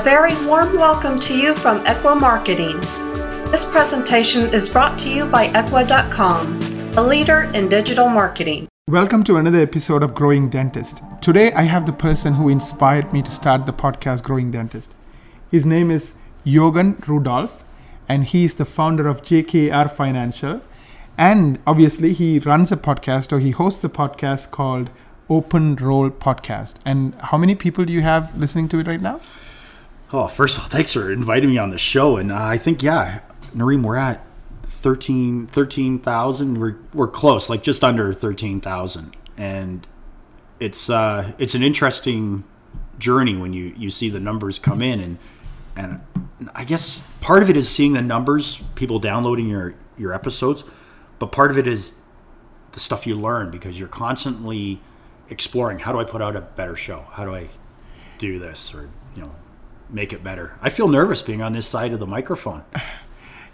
A very warm welcome to you from Ekwa Marketing. This presentation is brought to you by Ekwa.com, a leader in digital marketing. Welcome to another episode of Growing Dentist. Today I have the person who inspired me to start the podcast Growing Dentist. His name is Jürgen Rudolph, and he is the founder of JKR Financial. And obviously, he runs a podcast or he hosts a podcast called Open Roll Podcast. And how many people do you have listening to it right now? Oh, first of all, thanks for inviting me on the show. And uh, I think, yeah, Naren, we're at 13 13,000. We're, we're close, like just under 13,000. And it's uh, it's an interesting journey when you, you see the numbers come in. And, and I guess part of it is seeing the numbers, people downloading your, your episodes. But part of it is the stuff you learn because you're constantly exploring how do I put out a better show? How do I do this? Or, you know, make it better. I feel nervous being on this side of the microphone.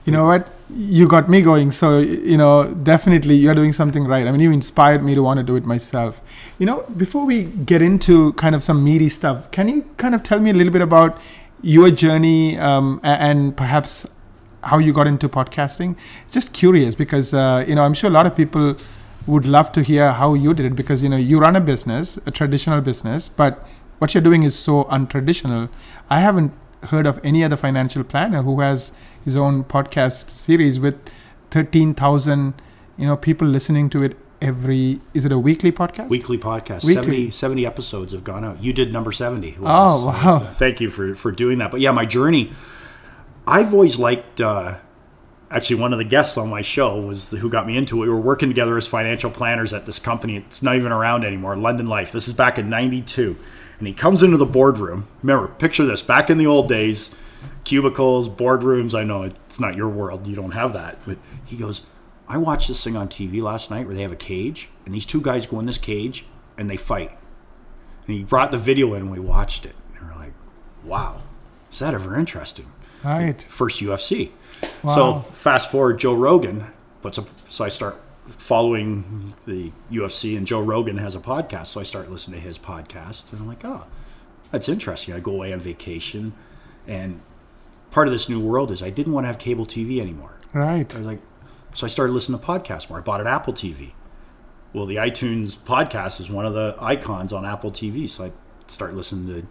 You know what? You got me going. So, you know, definitely you're doing something right. I mean, you inspired me to want to do it myself. You know, before we get into kind of some meaty stuff, can you kind of tell me a little bit about your journey um, and perhaps how you got into podcasting? Just curious because, uh, you know, I'm sure a lot of people would love to hear how you did it because, you know, you run a business, a traditional business, but what you're doing is so untraditional. I haven't heard of any other financial planner who has his own podcast series with 13,000 you know people listening to it every is it a weekly podcast? Weekly podcast. Weekly. 70, 70 episodes have gone out. You did number 70 Oh, wow. thank you for for doing that. But yeah my journey i've always liked uh actually one of the guests on my show was the, who got me into it. We were working together as financial planners at this company. It's not even around anymore. London life. This is back in 92 and he comes into the boardroom. Remember picture this. Back in the old days cubicles boardrooms i know it's not your world. You don't have that. But he goes i watched this thing on tv last night where they have a cage and these two guys go in this cage and they fight. And he brought the video in and we watched it. And we're like wow. Is that ever interesting? Right. First UFC. Wow. So fast forward, Joe Rogan puts a. So I start following the UFC, and Joe Rogan has a podcast. So I start listening to his podcast, and I'm like, oh, that's interesting. I go away on vacation, and part of this new world is I didn't want to have cable TV anymore. right I was like, so I started listening to podcasts more. I bought an Apple TV. Well, the iTunes podcast is one of the icons on Apple TV, so I start listening to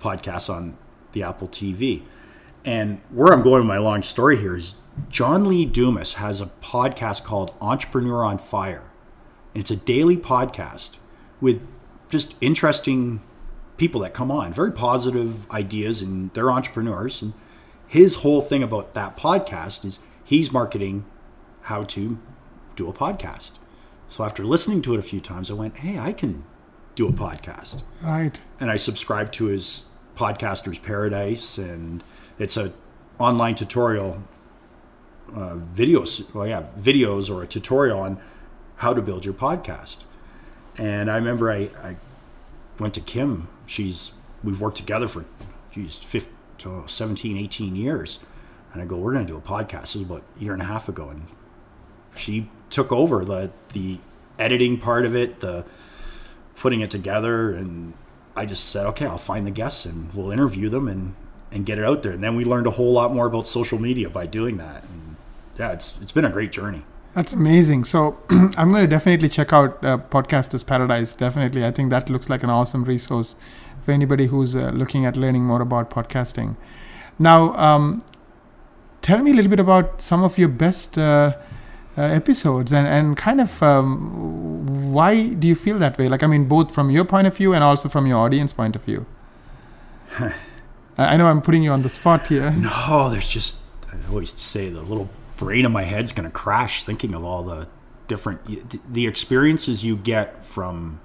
podcasts on the Apple TV. And where I'm going with my long story here is John Lee Dumas has a podcast called Entrepreneur on Fire. And it's a daily podcast with just interesting people that come on, very positive ideas, and they're entrepreneurs. And his whole thing about that podcast is he's marketing how to do a podcast. So after listening to it a few times, I went, hey, I can do a podcast right and I subscribed to his Podcasters Paradise, and it's a online tutorial uh, videos. Well, yeah, videos or a tutorial on how to build your podcast. And I remember I, I went to Kim. She's we've worked together for geez, 15, oh, 17, 18 years. And I go, we're going to do a podcast. This was about a year and a half ago, and she took over the the editing part of it, the putting it together, and I just said, okay, I'll find the guests and we'll interview them and and get it out there. And then we learned a whole lot more about social media by doing that. Yeah, it's it's been a great journey. That's amazing. So I'm going to definitely check out uh, Podcasters Paradise. Definitely, I think that looks like an awesome resource for anybody who's uh, looking at learning more about podcasting. Now, um, tell me a little bit about some of your best uh, uh, episodes and and kind of um, why do you feel that way? Like, I mean, both from your point of view and also from your audience point of view. I I know I'm putting you on the spot here. No, there's just I always say the little brain in my head's going to crash thinking of all the different the experiences you get from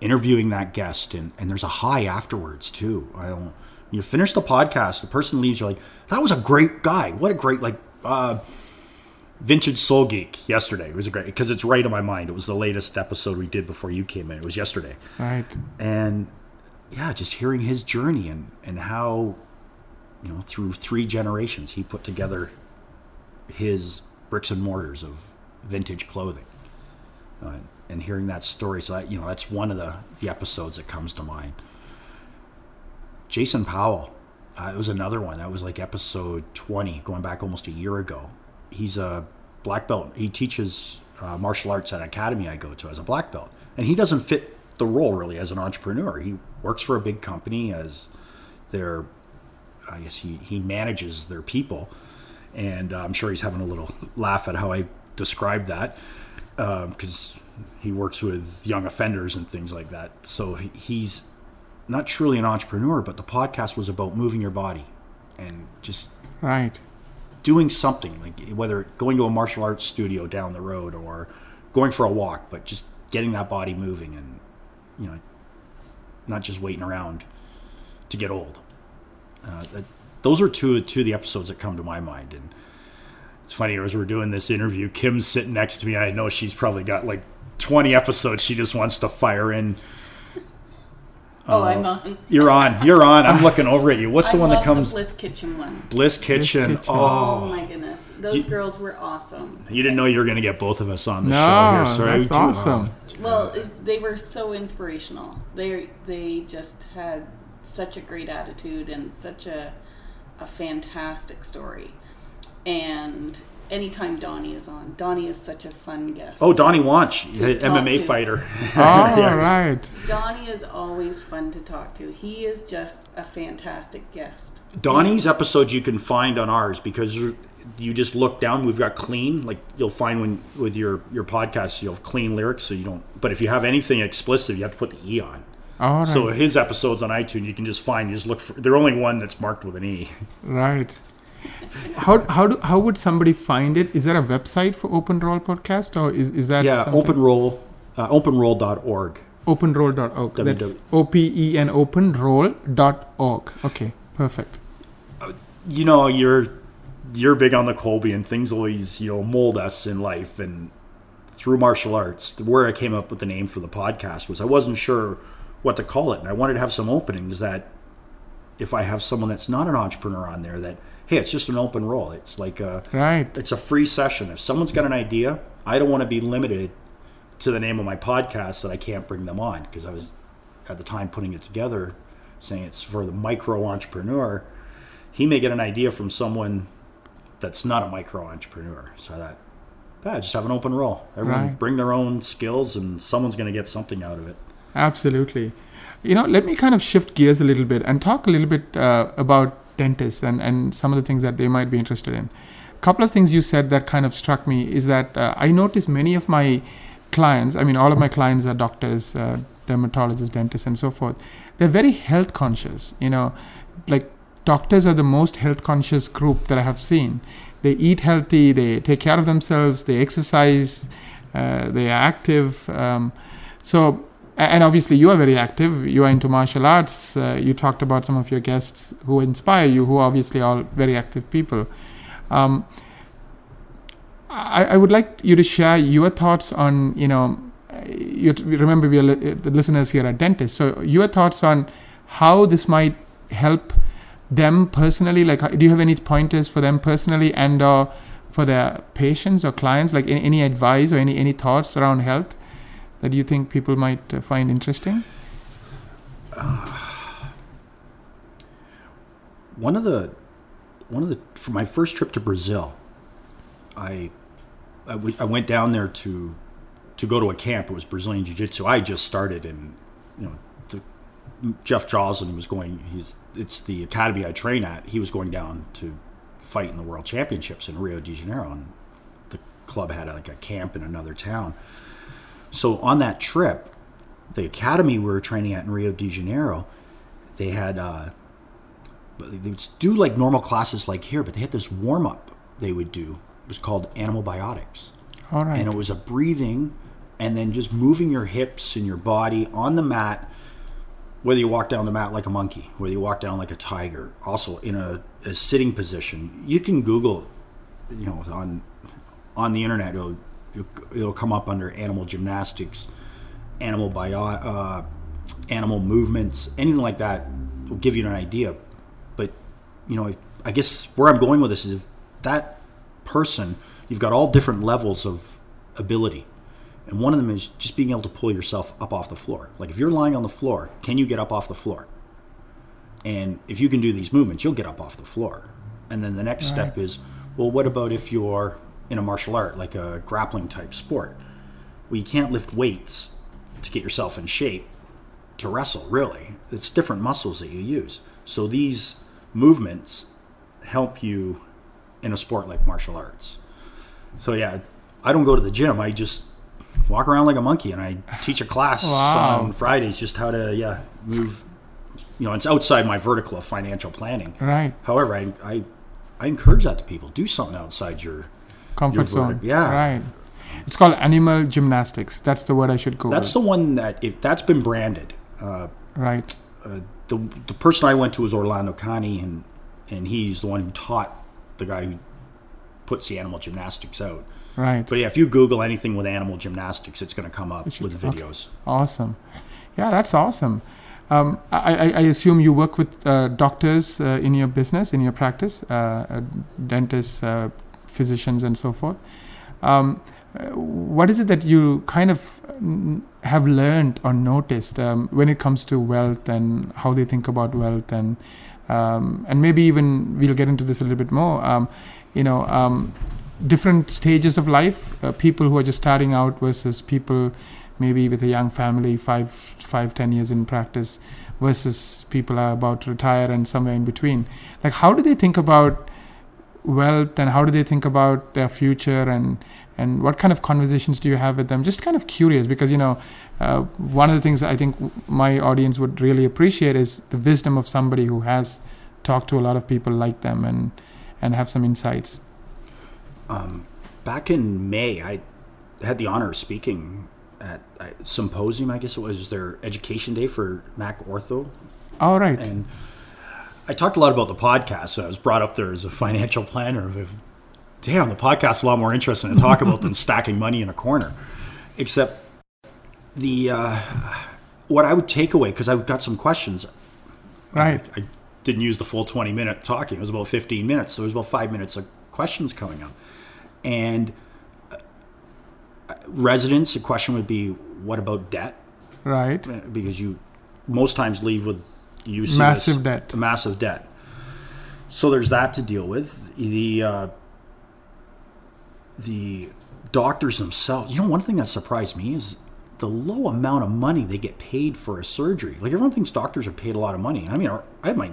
interviewing that guest and and there's a high afterwards too. I don't you finish the podcast, the person leaves you're like that was a great guy. What a great like uh Vintage Soul Geek yesterday. It was a great because it's right in my mind. It was the latest episode we did before you came in. It was yesterday Right. and yeah, just hearing his journey and and how you know through three generations he put together his bricks and mortars of vintage clothing, uh, and hearing that story. So that, you know that's one of the the episodes that comes to mind. Jason Powell, Uh, it was another one. That was like episode 20, going back almost a year ago. He's a black belt. He teaches uh, martial arts at an academy I go to as a black belt. And he doesn't fit the role really as an entrepreneur. He works for a big company as their, I guess he, he manages their people. And uh, I'm sure he's having a little laugh at how I described that because um, he works with young offenders and things like that. So he's not truly an entrepreneur, but the podcast was about moving your body and just right doing something like whether going to a martial arts studio down the road or going for a walk, but just getting that body moving and you know not just waiting around to get old. Uh, that, those are two two of the episodes that come to my mind and it's funny as we're doing this interview kim's sitting next to me i know she's probably got like 20 episodes she just wants to fire in Oh, uh, I'm on. You're on. You're on. I'm looking over at you. What's the I one love that comes? The Bliss Kitchen one. Bliss Kitchen. Kitchen. Oh. Oh my goodness, those You- girls were awesome. You didn't know you were going to get both of us on the No, show here. Sorry, that's too. awesome. Well, they were so inspirational. They they just had such a great attitude and such a a fantastic story. And anytime Donnie is on, Donnie is such a fun guest. Oh, Donnie Wanch, MMA to. fighter. Oh, Yeah. right. Donnie is always fun to talk to. He is just a fantastic guest. Donnie's episodes you can find on ours because you you just look down. We've got clean, like you'll find when with your your podcast, you'll have clean lyrics, so you don't. But if you have anything explicit, you have to put the e on. All right. So his episodes on iTunes, you can just find. You just look for. They're only one that's marked with an e. Right. How how do, how would somebody find it? Is there a website for Open Roll podcast, or is, is that Yeah, something- open roll, uh, openroll.org. openroll.org? That's www. O P E N openroll.org. Okay, perfect. you know you're you're big on the Kolbe and things always you know mold us in life and through martial arts where I came up with the name for the podcast was I wasn't sure what to call it and I wanted to have some openings that if I have someone that's not an entrepreneur on there that hey it's just an open role it's like a Right. it's a free session if someone's got an idea I don't want to be limited to the name of my podcast that I can't bring them on because I was at the time putting it together saying it's for the micro entrepreneur he may get an idea from someone that's not a micro entrepreneur. So that, yeah, just have an open role. Everyone Right. bring their own skills, and someone's going to get something out of it. Absolutely. You know, let me kind of shift gears a little bit and talk a little bit uh, about dentists and, and some of the things that they might be interested in. A couple of things you said that kind of struck me is that uh, I noticed many of my clients, I mean, all of my clients are doctors, uh, dermatologists, dentists, and so forth. They're very health conscious. You know, like doctors are the most health conscious group that I have seen. They eat healthy, they take care of themselves, they exercise, uh, they are active. Um, so, and obviously, you are very active. You are into martial arts. Uh, you talked about some of your guests who inspire you, who are obviously all very active people. Um, I, I would like you to share your thoughts on, you know, you remember we are li- the listeners here are dentists. So, your thoughts on how this might help them personally. Like, do you have any pointers for them personally and or for their patients or clients? Like, any, any advice or any any thoughts around health that you think people might uh, find interesting? One of the, one of the, for my first trip to Brazil, I, I, w- I went down there to, to go to a camp. It was Brazilian Jiu Jitsu. I just started, and you know, the, Jeff Joslin was going. He's it's the academy I train at. He was going down to fight in the World Championships in Rio de Janeiro, and the club had like a camp in another town. So on that trip, the academy we were training at in Rio de Janeiro, they had uh, they would do like normal classes like here, but they had this warm up they would do. It was called animal biotics All right. and it was a breathing and then just moving your hips and your body on the mat whether you walk down the mat like a monkey whether you walk down like a tiger also in a, a sitting position you can google you know on on the internet it'll come up under animal gymnastics animal bio uh, animal movements anything like that will give you an idea. But you know i guess where i'm going with this is if that person you've got all different levels of ability. And one of them is just being able to pull yourself up off the floor. Like if you're lying on the floor can you get up off the floor? And if you can do these movements, you'll get up off the floor. And then the next step is, well, what about if you're in a martial art, like a grappling type sport? Well, you can't lift weights to get yourself in shape to wrestle, really. It's different muscles that you use. So these movements help you in a sport like martial arts. So yeah, I don't go to the gym. I just walk around like a monkey and I teach a class Wow. on Fridays just how to yeah, move you know, it's outside my vertical of financial planning. Right. However, I I, I encourage that to people. Do something outside your Comfort zone. yeah. Right. It's called animal gymnastics. That's the word I should go That's with. the one that if that's been branded. Uh, right. the the person I went to was Orlando Cani, and and he's the one who taught the guy who puts the animal gymnastics out. Right. But yeah, if you Google anything with animal gymnastics, it's going to come up should- with okay. videos. Awesome. Yeah, that's awesome. Um, I, I, I assume you work with uh, doctors uh, in your business, in your practice, uh, uh, dentists, uh, physicians, and so forth. Um, uh, what is it that you kind of have learned or noticed um, when it comes to wealth and how they think about wealth and um, and maybe even we'll get into this a little bit more. Um, you know, um, different stages of life. Uh, people who are just starting out versus people maybe with a young family, five, five, ten years in practice, versus people are about to retire and somewhere in between. Like, how do they think about wealth and how do they think about their future and and what kind of conversations do you have with them? Just kind of curious because you know, uh, one of the things I think my audience would really appreciate is the wisdom of somebody who has talked to a lot of people like them and and have some insights. Back in May, I had the honor of speaking at a symposium. I guess it was their education day for Mac Ortho, All right. and I talked a lot about the podcast. So I was brought up there as a financial planner. Damn, the podcast's a lot more interesting to talk about than stacking money in a corner. Except the uh, what I would take away because I've got some questions. right. I didn't use the full 20 minute talking. It was about 15 minutes. So there was about five minutes of questions coming up. And uh, residents, the question would be, what about debt? Right. Because you most times leave with you see Massive debt. Massive debt. So there's that to deal with. The uh, the doctors themselves. You know, one thing that surprised me is the low amount of money they get paid for a surgery. Like everyone thinks doctors are paid a lot of money. I mean, I had my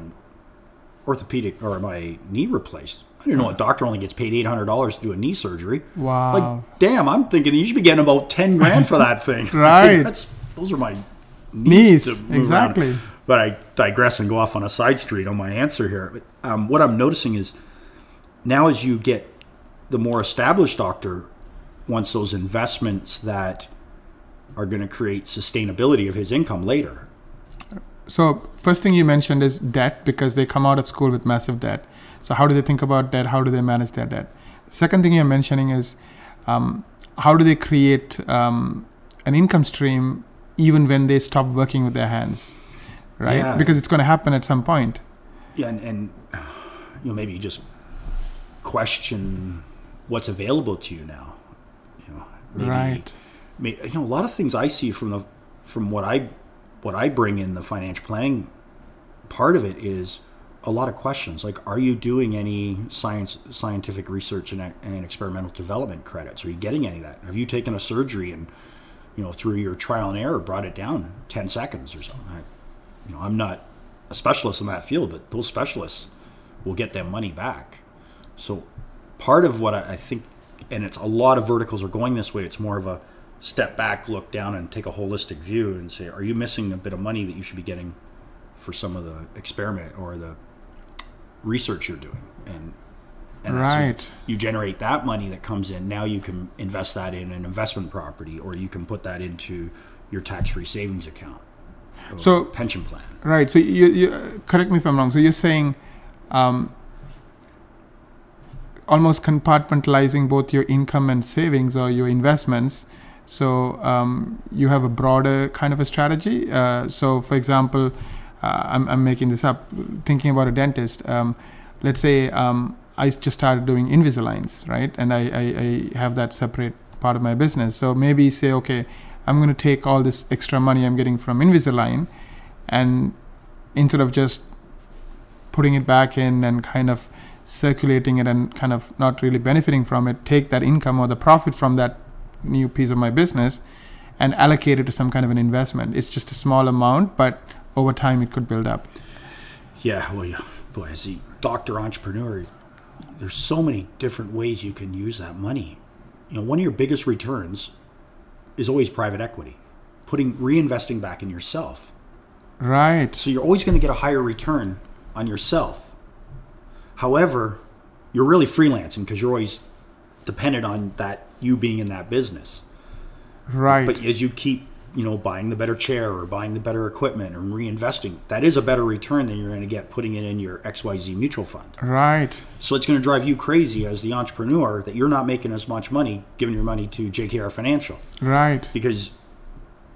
orthopedic or my knee replaced. I didn't know a doctor only gets paid eight hundred dollars to do a knee surgery. Wow. Like, damn, I'm thinking you should be getting about ten grand for that thing. Right. That's those are my Knees, to move exactly. around. But I digress and go off on a side street on my answer here. Um, what I'm noticing is now as you get the more established doctor wants those investments that are going to create sustainability of his income later. So first thing you mentioned is debt because they come out of school with massive debt. So how do they think about debt? How do they manage their debt? Second thing you're mentioning is um, how do they create um, an income stream even when they stop working with their hands, right? Yeah. Because it's going to happen at some point. Yeah, and, and you know maybe you just question what's available to you now. You know, maybe, Right. may- you know, a lot of things I see from the from what I what I bring in the financial planning part of it is a lot of questions like are you doing any science scientific research and, and experimental development credits are you getting any of that have you taken a surgery and you know through your trial and error brought it down 10 seconds or something you know i'm not a specialist in that field but those specialists will get their money back so part of what I, I think, and it's a lot of verticals are going this way. It's more of a step back, look down, and take a holistic view and say, are you missing a bit of money that you should be getting for some of the experiment or the research you're doing? And and Right. you generate that money that comes in. Now you can invest that in an investment property, or you can put that into your tax-free savings account. So- pension plan. Right. So you, you correct me if I'm wrong. So you're saying um, almost compartmentalizing both your income and savings or your investments. So um, you have a broader kind of a strategy. Uh, so, for example, uh, I'm, I'm making this up. Thinking about a dentist. Um, let's say um, I just started doing Invisaligns, right? And I, I, I have that separate part of my business. So maybe say, okay, I'm going to take all this extra money I'm getting from Invisalign and instead of just putting it back in and kind of circulating it and kind of not really benefiting from it, take that income or the profit from that new piece of my business and allocate it to some kind of an investment. It's just a small amount, but over time it could build up. Yeah, well, yeah, boy, as a doctor entrepreneur, there's so many different ways you can use that money. You know, one of your biggest returns is always private equity, putting reinvesting back in yourself. Right. So you're always going to get a higher return on yourself. However, you're really freelancing because you're always dependent on that you being in that business. Right. But as you keep, you know, buying the better chair or buying the better equipment or reinvesting, that is a better return than you're going to get putting it in your XYZ mutual fund. right. So it's going to drive you crazy as the entrepreneur that you're not making as much money giving your money to JKR Financial Right. because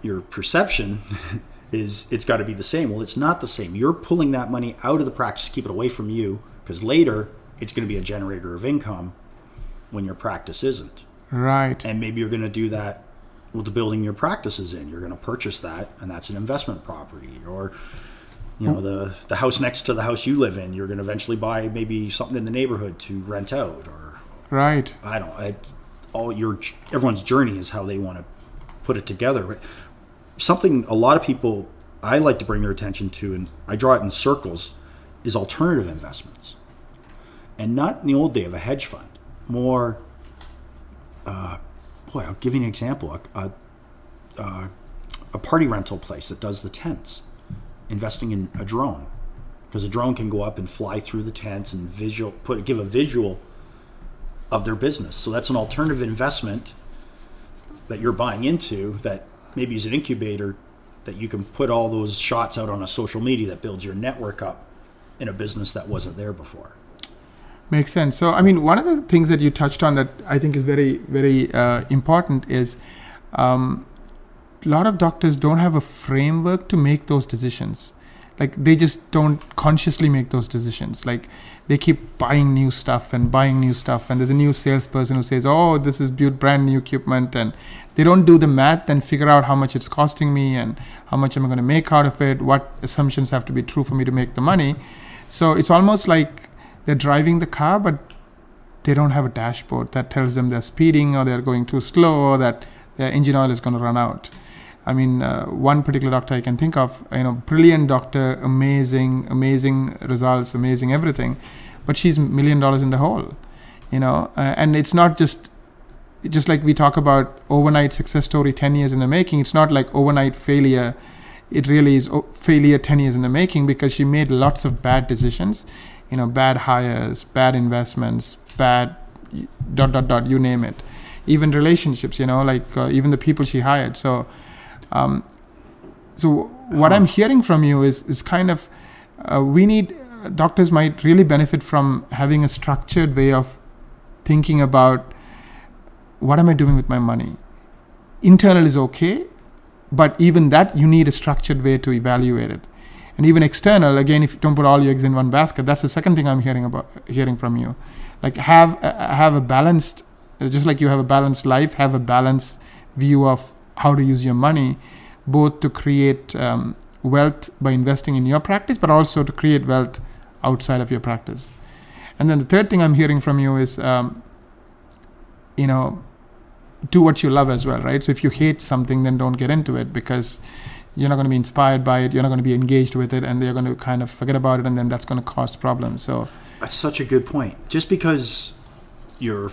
your perception is it's got to be the same. Well, it's not the same. You're pulling that money out of the practice, to keep it away from you because later it's going to be a generator of income when your practice isn't. Right. And maybe you're going to do that the building your practice is in. You're going to purchase that, and that's an investment property. Or, you know, the the house next to the house you live in, you're going to eventually buy maybe something in the neighborhood to rent out. Or Right. I don't. It's all your everyone's journey is how they want to put it together. But something a lot of people I like to bring their attention to, and I draw it in circles, is alternative investments, and not in the old day of a hedge fund. More, uh, boy, I'll give you an example. A, a, a party rental place that does the tents, investing in a drone, because a drone can go up and fly through the tents and visual put give a visual of their business. So that's an alternative investment that you're buying into that maybe is an incubator that you can put all those shots out on a social media that builds your network up in a business that wasn't there before. Makes sense. So, I mean, one of the things that you touched on that I think is very, very uh, important is um, a lot of doctors don't have a framework to make those decisions. Like, they just don't consciously make those decisions. Like, they keep buying new stuff and buying new stuff, and there's a new salesperson who says, "Oh, this is brand new equipment," and they don't do the math and figure out how much it's costing me and how much am I going to make out of it, what assumptions have to be true for me to make the money. So it's almost like they're driving the car, but they don't have a dashboard that tells them they're speeding or they're going too slow or that their engine oil is going to run out. I mean, uh, one particular doctor I can think of, you know, brilliant doctor, amazing, amazing results, amazing everything, but she's million dollars in the hole, you know, uh, and it's not just just like we talk about overnight success story 10 years in the making it's not like overnight failure it really is failure 10 years in the making because she made lots of bad decisions you know bad hires bad investments bad dot dot dot you name it even relationships you know like uh, even the people she hired so um, so what i'm hearing from you is is kind of uh, we need doctors might really benefit from having a structured way of thinking about what am I doing with my money? Internal is okay, but even that you need a structured way to evaluate it. And even external, again, if you don't put all your eggs in one basket, that's the second thing I'm hearing about hearing from you. Like have uh, have a balanced, uh, just like you have a balanced life, have a balanced view of how to use your money, both to create um, wealth by investing in your practice, but also to create wealth outside of your practice. And then the third thing I'm hearing from you is, um, you know, do what you love as well, right? So if you hate something, then don't get into it because you're not going to be inspired by it. You're not going to be engaged with it, and they're going to kind of forget about it, and then that's going to cause problems. So That's such a good point. Just because your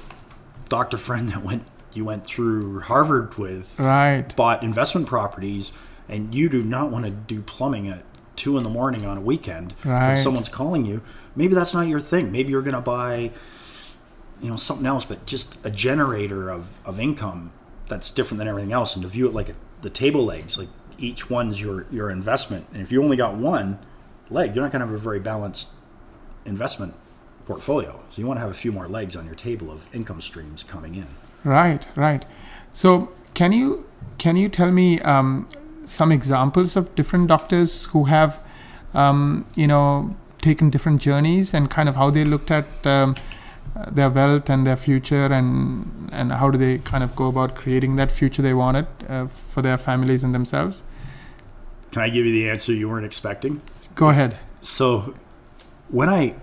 doctor friend that went you went through Harvard with right, bought investment properties and you do not want to do plumbing at two in the morning on a weekend Right. if someone's calling you maybe that's not your thing maybe you're going to buy you know something else but just a generator of, of income that's different than everything else and to view it like a, the table legs like each one's your your investment. And if you only got one leg you're not going to have a very balanced investment portfolio. So you want to have a few more legs on your table of income streams coming in. Right, right. So can you can you tell me um, some examples of different doctors who have, um, you know, taken different journeys and kind of how they looked at um, their wealth and their future and and how do they kind of go about creating that future they wanted uh, for their families and themselves? can i give you the answer you weren't expecting Go ahead. So, when I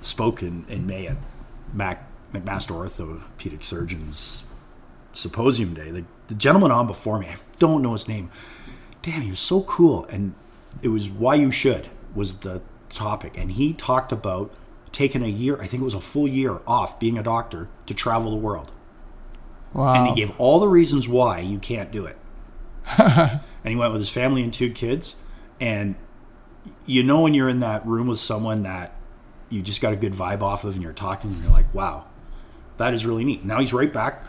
spoke in, in May at Mac, McMaster Orthopedic Surgeons Symposium Day, the, the gentleman on before me, I don't know his name. Damn, he was so cool. And it was why you should was the topic. And he talked about taking a year, I think it was a full year off being a doctor to travel the world. Wow. And he gave all the reasons why you can't do it. and he went with his family and two kids. And you know when you're in that room with someone that you just got a good vibe off of and you're talking and you're like, wow, that is really neat. Now he's right back,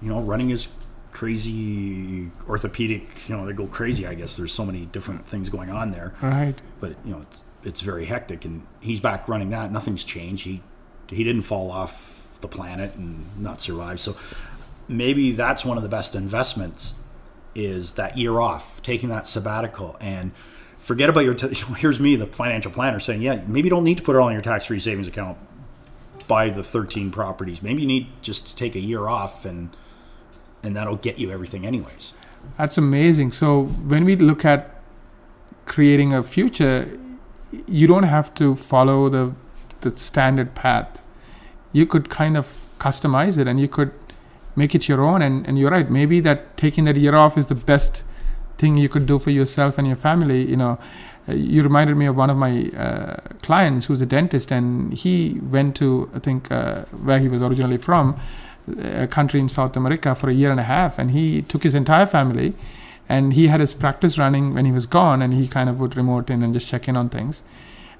you know, running his crazy orthopedic, you know, they go crazy, I guess. There's so many different things going on there. right. But, you know, it's, it's very hectic and he's back running that. Nothing's changed. He, he didn't fall off the planet and not survive. So maybe that's one of the best investments is that year off, taking that sabbatical and forget about your. T- here's me, the financial planner, saying, yeah, maybe you don't need to put it all in your tax-free savings account. Buy the 13 properties. Maybe you need just to take a year off, and and that'll get you everything, anyways. That's amazing. So when we look at creating a future, you don't have to follow the the standard path. You could kind of customize it, and you could make it your own. And, and you're right. Maybe that taking that year off is the best thing you could do for yourself and your family. You know, uh, you reminded me of one of my uh, clients who's a dentist, and he went to I think uh, where he was originally from, a country in South America for a year and a half, and he took his entire family, and he had his practice running when he was gone, and he kind of would remote in and just check in on things.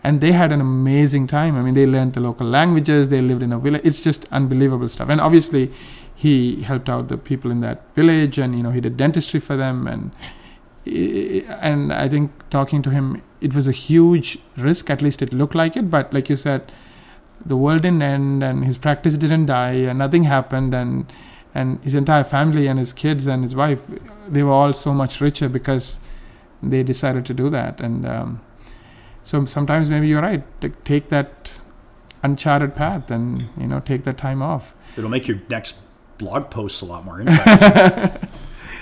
And they had an amazing time. I mean, they learned the local languages. They lived in a village. It's just unbelievable stuff. And obviously, he helped out the people in that village, and you know, he did dentistry for them. And and I think talking to him, it was a huge risk. At least it looked like it. But like you said, the world didn't end, and his practice didn't die, and nothing happened, and and his entire family and his kids and his wife, they were all so much richer because they decided to do that. And um, so sometimes maybe you're right. Take that uncharted path, and you know, take that time off. It'll make your next blog posts a lot more interesting.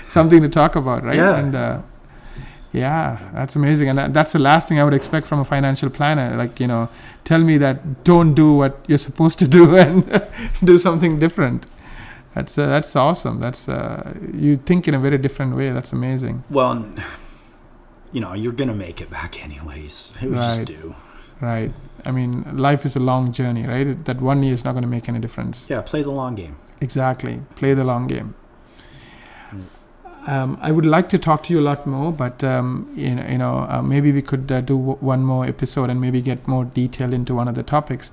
Something to talk about, right? Yeah. And uh, yeah, that's amazing, and that's the last thing I would expect from a financial planner. Like you know, tell me that don't do what you're supposed to do and do something different. That's uh, that's awesome. That's uh, you think in a very different way. That's amazing. well, you know, you're gonna make it back anyways. It was Right. just due. Right. I mean, life is a long journey, right? That one year is not going to make any difference. Yeah, play the long game. Exactly. Play the long game. Um, I would like to talk to you a lot more, but um, you know, you know uh, maybe we could uh, do w- one more episode and maybe get more detail into one of the topics.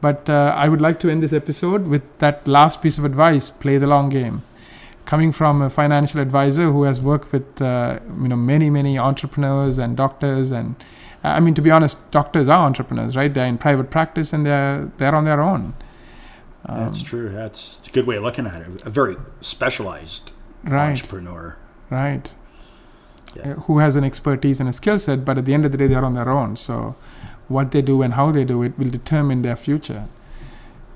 But uh, I would like to end this episode with that last piece of advice: play the long game. Coming from a financial advisor who has worked with uh, you know many many entrepreneurs and doctors and I mean to be honest, doctors are entrepreneurs, right? They're in private practice and they're they're on their own. Um, That's true. That's a good way of looking at it. A very specialized Right. entrepreneur. right Yeah. Uh, who has an expertise and a skill set but at the end of the day they're on their own so what they do and how they do it will determine their future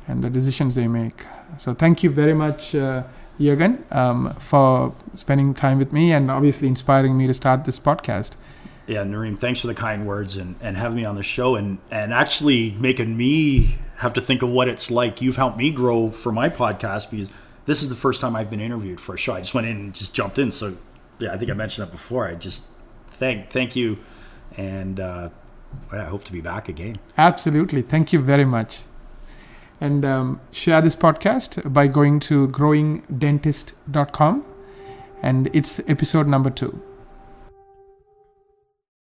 and the decisions they make so thank you very much uh, Jürgen um, for spending time with me and obviously inspiring me to start this podcast Yeah, Naren, thanks for the kind words and, and having me on the show and, and actually making me have to think of what it's like. You've helped me grow for my podcast because this is the first time I've been interviewed for a show. I just went in and just jumped in. So, yeah, I think I mentioned that before. I just thank thank you. And uh, yeah, I hope to be back again. absolutely. Thank you very much. And um, share this podcast by going to growingdentist.com and it's episode number two